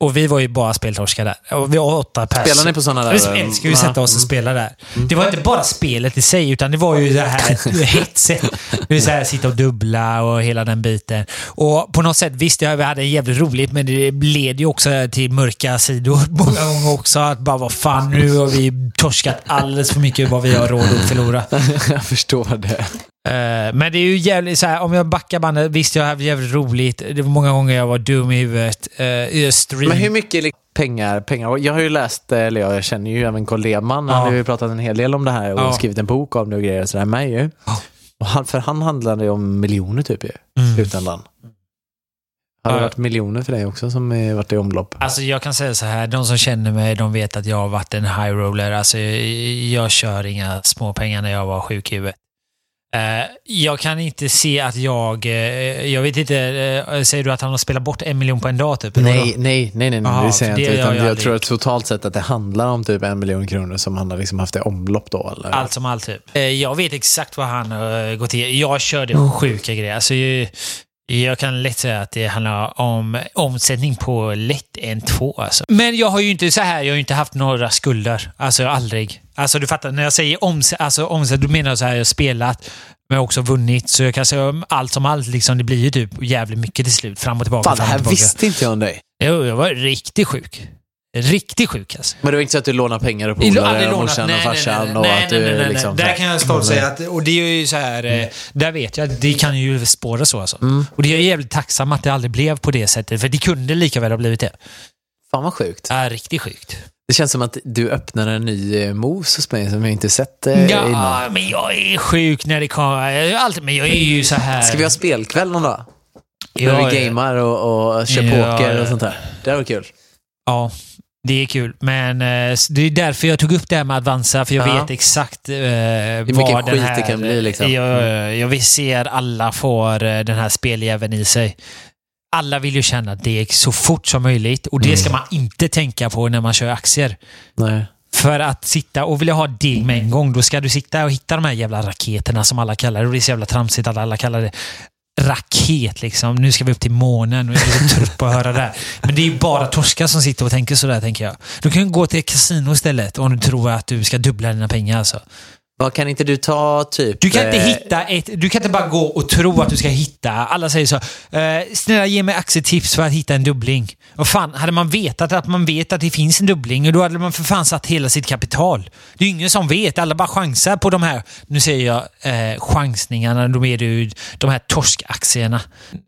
Och vi var ju bara speltorskar där. Och vi var åtta pers. Spelar ni på såna där, Vi älskar ju att sätta oss och spela där. Det var inte bara spelet i sig, utan det var ju det här hetset. Det vill säga sitta och dubbla och hela den biten. Och på något sätt, visst, ja, vi hade jävligt roligt, men det led ju också till mörka sidor många gånger också. Att bara, vad fan, nu har vi torskat alldeles för mycket vad vi har råd att förlora. jag förstår det. Eh, men det är ju jävligt så här, om jag backar bandet, visst jag hade jävligt roligt. Det var många gånger jag var dum i huvudet. Uh, stream. Men hur mycket liksom, pengar, pengar? Jag har ju läst, eller jag känner ju även Carl Lehmann, Ja. han har ju pratat en hel del om det här och Ja. skrivit en bok om det och grejer och sådär med ju. Ja. Och han, för han handlade ju om miljoner typ ju, Mm. slutändan. Har det varit miljoner för dig också som har varit i omlopp? Alltså jag kan säga så här, de som känner mig, de vet att jag har varit en high roller. Alltså jag kör inga småpengar när jag var sjuk i huvudet. Eh, jag kan inte se att jag, eh, jag vet inte, eh, säger du att han har spelat bort en miljon på en dag typ? Nej, vadå? nej, nej, nej, Jaha, det säger jag inte. Utan jag jag, tror att totalt sett att det handlar om typ en miljon kronor som han har liksom haft i omlopp då. Eller? Allt som allt typ. Jag vet exakt vad han har gått till. Jag körde sjuka grejer. Alltså, jag, jag kan lätt säga att det handlar om omsättning på lätt en två. Alltså. Men jag har ju inte så här, jag har ju inte haft några skulder. Alltså aldrig. Alltså du fattar, när jag säger omsättning, alltså, omsätt, då menar jag så här, jag har spelat, men jag också vunnit. Så jag kan säga allt som allt, liksom, det blir ju typ jävligt mycket till slut. Fram och tillbaka. Fan, det här tillbaka. visste inte jag om dig. Jo, jag var riktigt sjuk. Riktigt sjuk alltså. Men det var inte så att du lånade pengar av polare och morsan och Nej, nej, farsan nej, och nej, att du nej, nej, nej. liksom... Där kan jag stolt säga att, och det är ju så här, eh, där vet jag det kan ju spåra så alltså. Mm. Och det är jag jävligt tacksam att det aldrig blev på det sättet, för det kunde lika väl ha blivit det. Fan vad sjukt. Det är riktigt sjukt. Det känns som att du öppnar en ny eh, mos hos mig som jag inte sett eh, innan. Ja, men jag är sjuk när det kommer. Alltid, men jag är ju så här... Ska vi ha spelkväll någon dag? Ja, När vi gamar och, och kör Ja, poker ja. och sånt där. Det var kul. Ja, det är kul. Men eh, det är därför jag tog upp det här med Advanza, för jag Ja. vet exakt eh, mycket vad den här... det kan bli, liksom. Jag, jag vill se alla får eh, den här speljäveln i sig. Alla vill ju tjäna deg så fort som möjligt och det ska man inte tänka på när man kör aktier. Nej. För att sitta och vilja ha deg med en gång, då ska du sitta och hitta de här jävla raketerna som alla kallar det. Och det är så jävla tramsigt att alla kallar det raket liksom. Nu ska vi upp till månen och jag är så trött på att höra det här. Men det är ju bara torskar som sitter och tänker sådär, tänker jag. Du kan ju gå till ett kasino istället om du tror att du ska dubbla dina pengar alltså. Vad kan inte du ta typ... Du kan inte eh, hitta ett... Du kan inte bara gå och tro att du ska hitta... Alla säger så. Eh, snälla ge mig aktietips för att hitta en dubbling. Och fan, hade man vetat att man vet att det finns en dubbling, då hade man för fan satt hela sitt kapital. Det är ju ingen som vet. Alla bara chansar på de här, nu säger jag eh, chansningarna, då är det ju de här torskaktierna.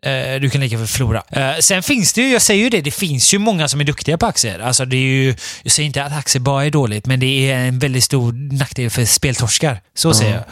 Eh, du kan lika väl förlora. Eh, sen finns det ju, jag säger ju det, det finns ju många som är duktiga på aktier. Alltså det är ju, jag säger inte att aktier bara är dåligt, men det är en väldigt stor nackdel för speltorskar. Så säger jag.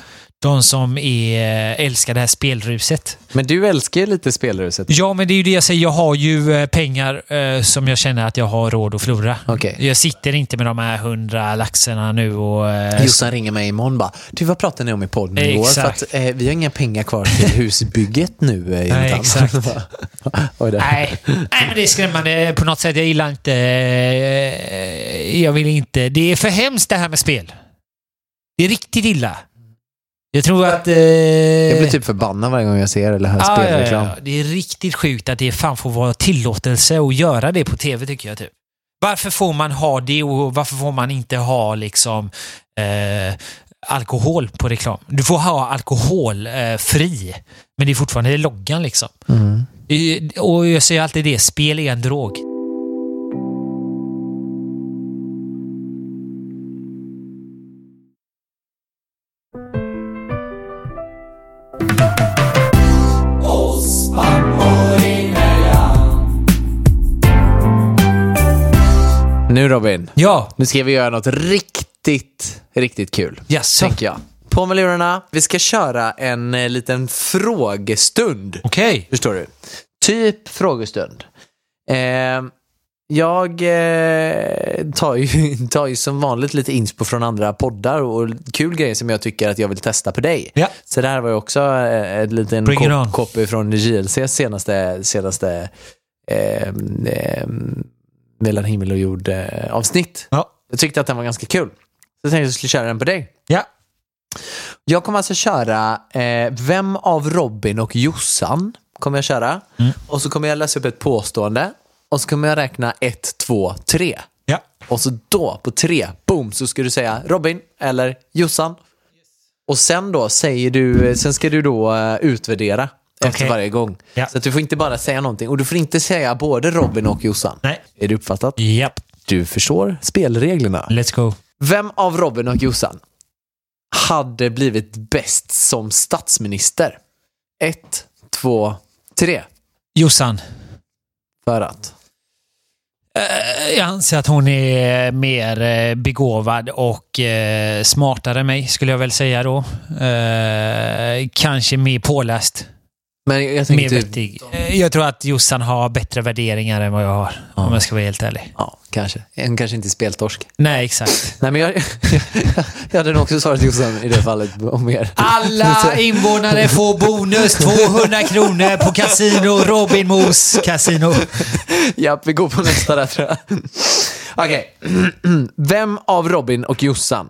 De som är, älskar det här spelruset. Men du älskar ju lite spelhuset. Ja, men det är ju det jag säger. Jag har ju eh, pengar eh, som jag känner att jag har råd att förlora. Okej. Jag sitter inte med de här hundra laxarna nu och... Eh, Jossan ringer mig imorgon bara, du vad pratade ni om i podden igår? För Exakt. att eh, vi har inga pengar kvar till husbygget nu. Eh, Nej, Jonathan." exakt. Oj. Nej, nej, det är skrämmande på något sätt. Jag gillar inte... eh, Jag vill inte... Det är för hemskt det här med spel. Det är riktigt illa. Jag tror att... eh, Jag blir typ förbannad varje gång jag ser eller hör ja, ja, spelreklam. ja. Det är riktigt sjukt att det fan får vara tillåtelse att göra det på tv, tycker jag. Typ. Varför får man ha det och varför får man inte ha liksom eh, alkohol på reklam? Du får ha alkohol eh, men det är fortfarande loggan liksom. Mm. Och jag säger alltid det, spel är en drog. Nu Robin, Ja, nu ska vi göra något riktigt, riktigt kul. jaså. Tänker jag. På med lurarna. Vi ska köra en eh, liten frågestund. Okej. Förstår du? Typ frågestund. Eh, jag eh, tar, ju, tar ju som vanligt lite inspo från andra poddar och kul grejer som jag tycker att jag vill testa på dig. Ja. Så det här var ju också eh, en liten Bring it on. kop- copy från JLCs senaste, senaste eh, eh, Mellan himmel och jord eh, avsnitt. Ja. Jag tyckte att den var ganska kul. Så jag tänkte att jag skulle köra den på dig. Ja. Jag kommer alltså köra eh, Vem av Robin och Jossan kommer jag köra. Mm. Och så kommer jag läsa upp ett påstående. Och så kommer jag räkna 1, 2, 3. Ja. Och så då, på tre, boom, så ska du säga Robin eller Jossan. Och sen då säger du, sen ska du då eh, utvärdera efter varje gång. Ja. Så att du får inte bara säga någonting. Och du får inte säga både Robin och Jossan. Nej. Är det uppfattat? Japp. Du förstår spelreglerna. Let's go. Vem av Robin och Jossan hade blivit bäst som statsminister? Ett, två, tre. Jossan. För att? Eh, Jag anser att hon är mer eh, begåvad och eh, smartare än mig, skulle jag väl säga då. Kanske mer påläst. Men jag Mer tänkte... typ- vettig. Eh, Jag tror att Jossan har bättre värderingar än vad jag har, om jag ska vara helt ärlig. Ja, kanske. En kanske inte är speltorsk. Nej, exakt. Nej, men jag, jag hade nog också svarat Jossan i det fallet om er. Alla invånare får bonus 200 kronor på Casino Robin Moos Casino. Ja, vi går på nästa där tror jag. Okej. Vem av Robin och Jossan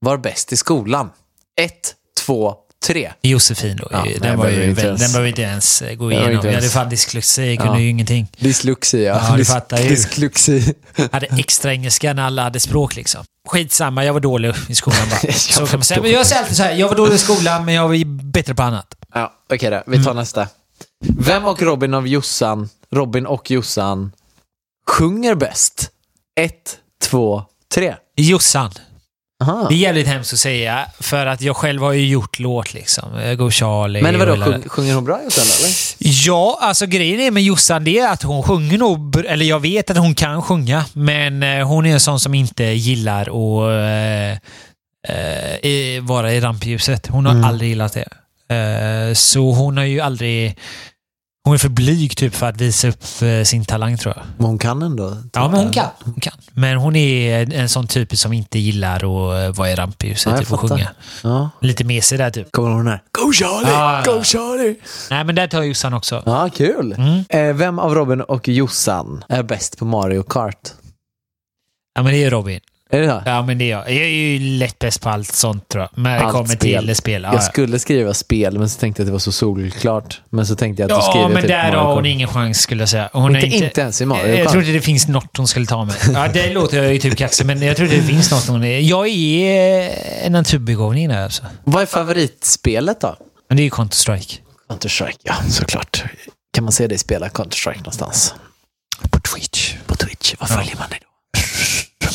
var bäst i skolan? Ett, två, tre. Josefin då. Ja, nej, den, var behöver ju, inte ens- den behöver vi inte ens eh, gå var igenom. inte Jag hade ens- fan dyslexi, jag kunde ju ingenting. Dysluxi, ja. Ja, du Dys- fattar ju. Dysluxi. Jag hade extra engelska när alla hade språk liksom. Skitsamma, jag var dålig i skolan bara. Så var kan man säga. Men jag säger alltid så här, jag var dålig i skolan men jag var bättre på annat. Ja, okej då. Vi tar nästa. Vem och Robin av Jossan, Robin och Jossan sjunger bäst? Ett, två, tre. Jossan. Aha. Det är jävligt hemskt att säga, för att jag själv har ju gjort låt liksom. Går Charlie Men vadå, sjung, sjunger hon bra Jossan eller? Ja, alltså grejen är med Jossan det är att hon sjunger nog, eller jag vet att hon kan sjunga, men eh, hon är en sån som inte gillar att eh, i- vara i rampljuset. Hon har aldrig gillat det. Eh, så hon har ju aldrig... Hon är för blyg typ för att visa upp eh, sin talang tror jag. Men hon kan ändå. Ja, men hon kan. Hon kan. Men hon är en sån typ som inte gillar att eh, vara i rampljuset Ja, typ, och sjunga. Ja. Lite mesig där typ. Kommer hon här? Go Charlie! Ja. Go Charlie! Nej, men där tar Jossan också. Ja, kul. Mm. Eh, vem av Robin och Jossan är bäst på Mario Kart? Ja, men det är Robin. Är det så? Ja, men det är jag. Jag är ju lätt bäst på allt sånt tror jag. När det Allt kommer spel. till spel. Ja, Jag ja. skulle skriva spel, men så tänkte jag att det var så solklart. Men så tänkte jag att du Ja, skriver men typ där har hon ingen chans skulle jag säga. Hon Inte- är inte ens i Mario Jag Kart. tror inte det finns något hon skulle ta med. Ja, det låter jag ju typ kaxig, men jag tror inte det finns något hon är. Jag är en naturbegåvning där alltså. Vad är favoritspelet då? Men det är ju Counter-Strike. Counter-Strike, ja såklart. Kan man se dig spela Counter-Strike någonstans? På Twitch. På Twitch. Vad följer man dig då?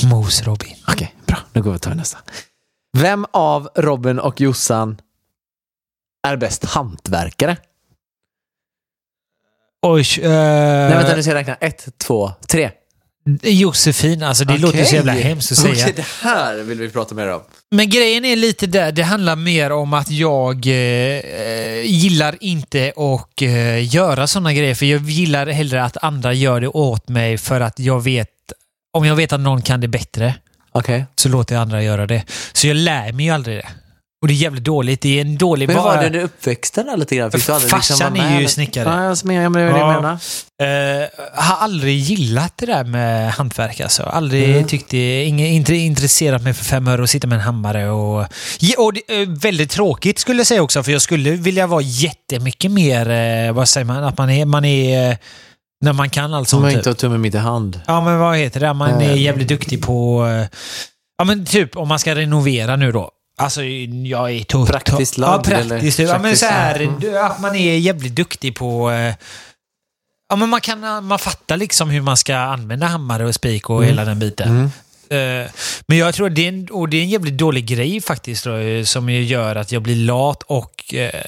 Mos Robin. Okej, bra. Nu går vi och tar nästa. Vem av Robin och Jossan är bäst hantverkare? Oj, eh, Nej, vänta, nu ska jag räkna. Ett, två, tre. Josefin, alltså det låter så jävla hemskt att säga. Okej, det här vill vi prata mer om. Men grejen är lite där, det handlar mer om att jag eh, gillar inte att eh, göra sådana grejer. För jag gillar hellre att andra gör det åt mig för att jag vet, om jag vet att någon kan det bättre Okej. så låter jag andra göra det. Så jag lär mig ju aldrig det. Och det är jävligt dåligt. Det är en dålig Men hur var det under uppväxten där lite grann? Fick du aldrig Farsan liksom vara är med? ju snickare. Ja, jag men, jag men, det jag Ja. menar. Eh, har aldrig gillat det där med hantverk alltså. Aldrig Mm. tyckt det, ingen, inte intresserat mig för fem öre och sitta med en hammare och... Ja, och det, är väldigt tråkigt skulle jag säga också, för jag skulle vilja vara jättemycket mer, eh, vad säger man, att man är, man är eh, när man kan allt sånt. jag Typ. inte har tummen mitt i hand. Ja, men vad heter det? Man är Eh. jävligt duktig på... eh, Ja, men typ om man ska renovera nu då. Alltså, jag är tot- Praktiskt Ja, lagd, praktiskt. eller? Ja, men så här, mm. att man är jävligt duktig på... eh, Ja, men man, kan, man fattar liksom hur man ska använda hammare och spik och hela den biten. Mm. Eh, Men jag tror att det är en, och det är en jävligt dålig grej faktiskt då, eh, som gör att jag blir lat och eh,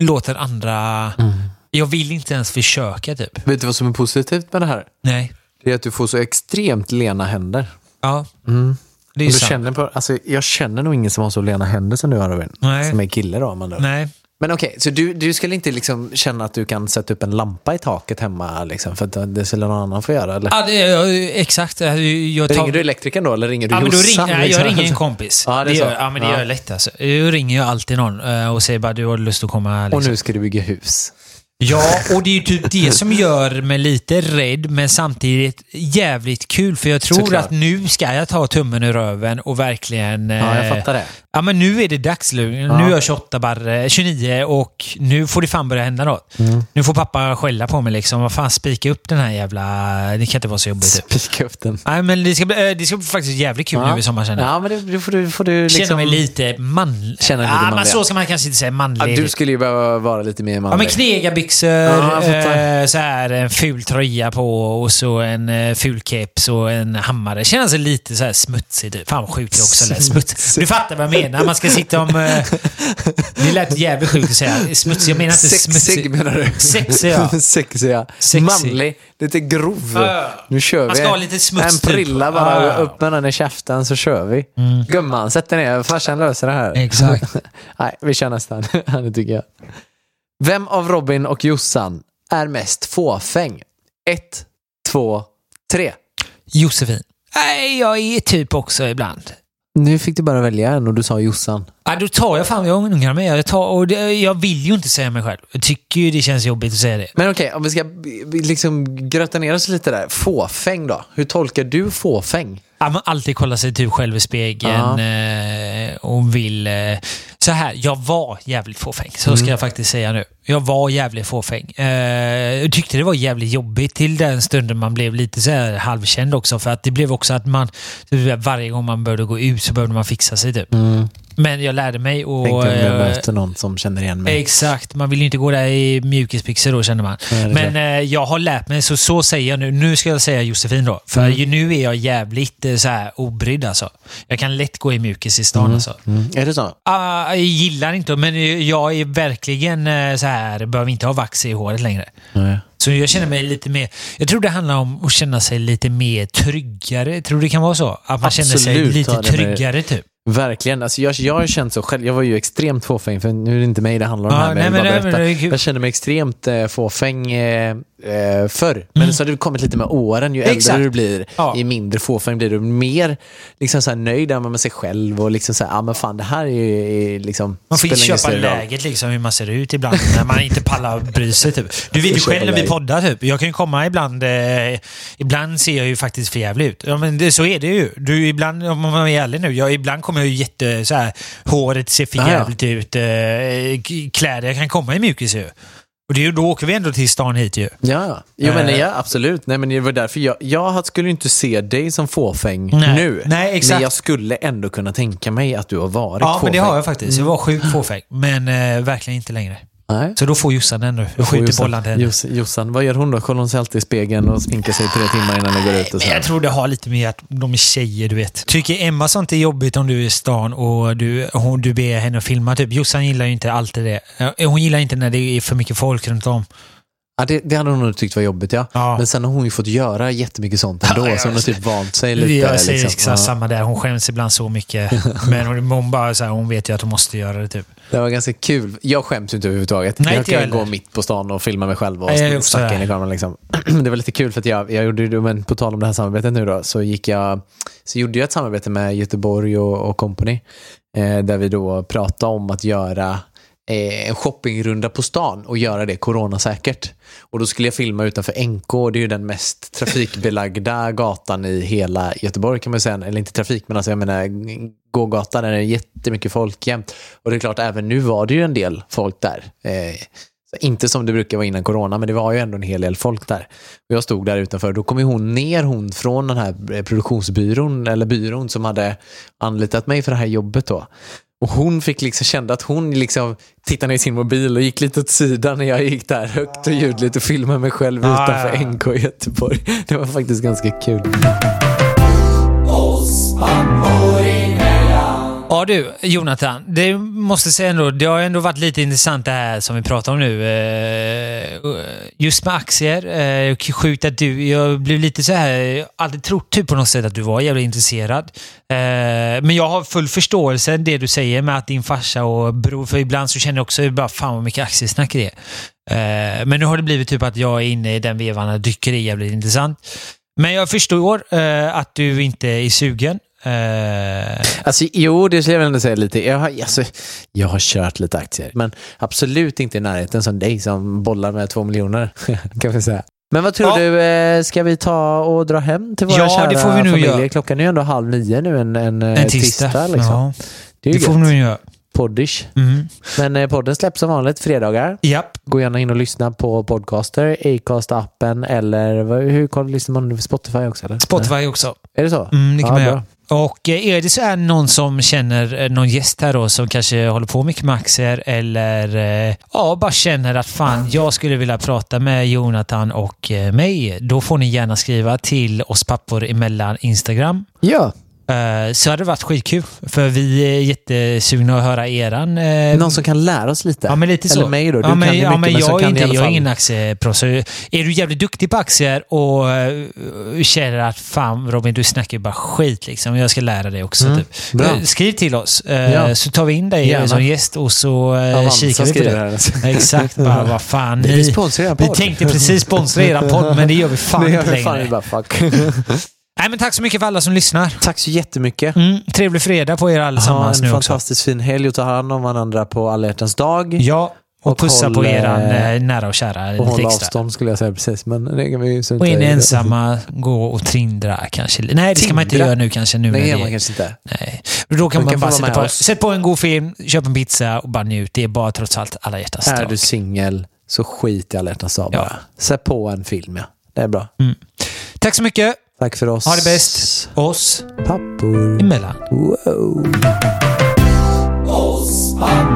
låter andra... Mm. Jag vill inte ens försöka typ. Vet du vad som är positivt med det här? Nej. Det är att du får så extremt lena händer. Ja, Mm. det är du sant. känner på, alltså, jag känner nog ingen som har så lena händer som du har Robin. Nej. Som är kille då. Man då. Nej. Men okej, så du, du skulle inte liksom känna att du kan sätta upp en lampa i taket hemma liksom, för att det skulle någon annan få göra? Eller? Ja, det, exakt. Jag tar... Ringer du elektrikern då eller ringer du Ja, men då Jossan? ring, nej, jag liksom? ringer en kompis. Ja, det det gör, ja, men det Ja. gör jag lätt alltså. Jag ringer ju alltid någon eh, och säger bara du har lust att komma. Liksom. Och nu ska du bygga hus. Ja, och det är ju typ det som gör mig lite rädd, men samtidigt jävligt kul. För jag tror Såklart. att nu ska jag ta tummen ur röven och verkligen... Ja, jag eh, fattar det. Ja, men nu är det dags. Nu Ja. Nu är jag 28 barre, 29 och nu får det fan börja hända något. Mm. Nu får pappa skälla på mig liksom. Vad fan, spika upp den här jävla... Det kan inte vara så jobbigt. Typ. Spika upp den. Nej, men det ska, bli, eh, det ska bli faktiskt jävligt kul nu i sommar känner jag. Ja, men det, det får du, får du liksom... Känner mig lite manlig. Känner dig lite ja, men manlig, så ja. ska man kanske inte säga Ja, manlig. du skulle ju behöva vara lite mer manlig. Ja, men knegarbyxor, Ja, eh, så här, en ful tröja på och så en eh, ful keps och en hammare. Känns lite så här smutsig. Typ. Fan vad sjukt det också lät. Smuts. Du fattar vad jag menar. Man ska sitta om... Eh, det lät jävligt sjukt att säga smutsig. Jag menar inte Sexig smutsig. menar du? Sexig, ja. Sexig, ja. Sexig. Manlig, lite grov. Ja. Nu kör vi. Man ska ha lite smuts, En typ. prilla bara, Ja. upp med den i käften så kör vi. Gumman, sätt dig ner. Farsan löser det här. Exakt. Nej, vi kör nästan. det tycker jag. Vem av Robin och Jossan är mest fåfäng? Ett, två, tre. Josefin. Nej, jag är typ också ibland. Nu fick du bara välja en och du sa Jossan. Ja, då tar jag fan, jag ångrar mig. Jag, tar, och det, jag vill ju inte säga mig själv. Jag tycker ju det känns jobbigt att säga det. Men okej, om vi ska liksom gröta ner oss lite där. Fåfäng då? Hur tolkar du fåfäng? Ja, man alltid kolla sig typ själv i spegeln eh, och vill... Eh, så här, jag var jävligt fåfäng. Så Mm. ska jag faktiskt säga nu. Jag var jävligt fåfäng. Eh, jag tyckte det var jävligt jobbigt till den stunden man blev lite så här halvkänd också. För att det blev också att man... Varje gång man började gå ut så behövde man fixa sig typ. Men jag lärde mig och... Tänk om jag eh, möter någon som känner igen mig. Exakt, man vill ju inte gå där i mjukisbyxor då känner man. Nej, Men klart. eh, jag har lärt mig, så så säger jag nu. Nu ska jag säga Josefin då. För Mm. ju nu är jag jävligt eh, så här obrydd alltså. Jag kan lätt gå i mjukis i stan alltså. Mm. Är det så? Ah, jag gillar inte, men jag är verkligen så här, behöver inte ha vax i håret längre. Nej. Så jag känner mig lite mer... Jag tror det handlar om att känna sig lite mer tryggare. Tror du det kan vara så? Att man känner sig Absolut lite tryggare typ. Verkligen. Alltså jag, jag har känt så själv. Jag var ju extremt fåfäng, för nu är det inte mig det handlar om Ja, här. Men nej, jag, men det- men kul. jag kände mig extremt eh, fåfäng eh, eh, förr. Men så har det kommit lite med åren. Ju Exakt. äldre du blir, Ja. ju mindre fåfäng blir du. Mer liksom så här nöjd med sig själv och liksom så här, ja men fan det här är, är liksom... Man får ju köpa läget liksom hur man ser ut ibland när man inte pallar bry sig typ. Du vet ju själv när vi poddar typ. Jag kan ju komma ibland, eh, ibland ser jag ju faktiskt för jävligt ut. Ja men det, så är det ju. Du, ibland, om man är ärlig nu, jag, ibland kommer jag ju jätte så här, håret ser för Ah, ja. jävligt ut, eh, kläder, jag kan komma i mjukis ju. Och det är ju, då åker vi ändå till stan hit ju. Ja, ja. Jo, men Eh. ja, absolut. Nej, men det var därför jag, jag skulle inte se dig som fåfäng Nej. nu. Nej, exakt. Men jag skulle ändå kunna tänka mig att du har varit Ja, men fåfäng. det har jag faktiskt. Jag var sjukt fåfäng, men eh, verkligen inte längre. Nej. Så då får Jossan den nu. Får skjuter Jossan- bollen till henne. Jos- Jossan, vad gör hon då? Kollar hon sig alltid i spegeln och sminkar sig i tre timmar innan hon går ut? Och så här? jag tror det har lite med att de är tjejer, du vet. Tycker Emma sånt är jobbigt om du är i stan och du, hon, du ber henne att filma? Typ Jossan gillar ju inte alltid det. Hon gillar inte när det är för mycket folk runt om. Ja, det, det hade hon nog tyckt var jobbigt ja. Ja. Men sen har hon ju fått göra jättemycket sånt ändå. Ja, så hon har ja. typ vant sig lite. Jag säger liksom. exakt samma där. Hon skäms ibland så mycket. Men hon, hon, bara, så här, hon vet ju att hon måste göra det. Typ. Det var ganska kul. Jag skäms inte överhuvudtaget. Nej, jag inte jag kan gå mitt på stan och filma mig själv och Nej, snacka in i kameran. Liksom. Det var lite kul för att jag, jag gjorde, ju- men på tal om det här samarbetet nu då, så, gick jag, så gjorde jag ett samarbete med Göteborg och, och Company. Eh, där vi då pratade om att göra Eh, en shoppingrunda på stan och göra det coronasäkert. Och då skulle jag filma utanför NK, det är ju den mest trafikbelagda gatan i hela Göteborg kan man säga. Eller inte trafik, men alltså jag menar gågatan där det är jättemycket folk jämt. Och det är klart, även nu var det ju en del folk där. Eh, inte som det brukar vara innan corona, men det var ju ändå en hel del folk där. Och jag stod där utanför. Då kom ju hon ner, hon från den här produktionsbyrån, eller byrån som hade anlitat mig för det här jobbet då. Och hon fick liksom kände att hon liksom tittade ner i sin mobil och gick lite åt sidan när jag gick där högt och ljudligt och filmade mig själv Ah, utanför ja, ja. NK i Göteborg. Det var faktiskt ganska kul. Ja du, Jonathan. Det måste säga ändå, det har ändå varit lite intressant det här som vi pratar om nu. Eh, eh, just med aktier. Eh, sjukt att du, jag blev lite så här, jag har aldrig trott typ på något sätt att du var jävligt intresserad. Men jag har full förståelse det du säger med att din farsa och bror, för ibland så känner jag också bara fan vad mycket aktiesnack det är. Men nu har det blivit typ att jag är inne i den vevan och tycker det är jävligt intressant. Men jag förstår eh, att du inte är sugen. Eh, Alltså, jo, det skulle jag väl ändå säga lite. Jag har, alltså, jag har kört lite aktier, men absolut inte i närheten som dig som bollar med två miljoner. kan vi säga. Men vad tror Ja. du, eh, ska vi ta och dra hem till våra Ja, kära det får vi nog familjer? göra. Klockan är ju ändå halv nio nu en, en, eh, en tisdag. liksom. Ja, Det det får vi nog göra. Poddish. Mm. Men eh, podden släpps som vanligt fredagar. Japp. Gå gärna in och lyssna på Podcaster, Acast-appen eller hur lyssnar man nu? Spotify också? Eller? Spotify också. Är det så? Mm, det kan Ja, man bra. göra. Och är det så är någon som känner eh, någon gäst här då som kanske håller på mycket med aktier eller eh, ja, bara känner att fan, jag skulle vilja prata med Jonathan och eh, mig. Då får ni gärna skriva till oss pappor emellan Instagram. Ja, så hade det varit skitkul. För vi är jättesugna att höra eran... eh, någon som kan lära oss lite. Ja, men lite så. Eller mig då. Du ja, men, kan ju ja, mycket, men men jag, så är kan inte, jag är ingen aktieproffs. Är du jävligt duktig på aktier och eh, känner att fan Robin, du snackar ju bara skit liksom. Jag ska lära dig också. Mm, Typ. bra. Eh, Skriv till oss eh, Ja. så tar vi in dig Gärna. som gäst och så eh, Avanza kikar vi på det. här. Exakt, bara vad fan. Vi Ni, vi podd. tänkte precis sponsra era podd men det gör vi fan inte vi fan längre. bara fuck. Nej, men tack så mycket för alla som lyssnar. Tack så jättemycket. Mm, trevlig fredag på er Ha allesammans en nu också. fantastiskt fin helg och ta hand om varandra på alla dag. Ja, och, Och pussa på håll, eran eh, eh, nära och kära och hålla avstånd skulle jag säga precis. Men det kan vi ju Och är ni ensamma, gå och trindra kanske. Nej, det ska man inte göra nu kanske. Nu är det man är- kanske inte. Nej. Då kan Man man, kan bara sätta på, sätt på en god film, köp en pizza och bara njut. Det är bara trots allt alla hjärtans Är dag. du singel så skit i alla hjärtans dag Ja. bara. Sätt på en film ja. Det är bra. Tack så mycket. Tack för oss. Ha det bäst. Oss. Pappor. Emellan. Wow. Oss pappor.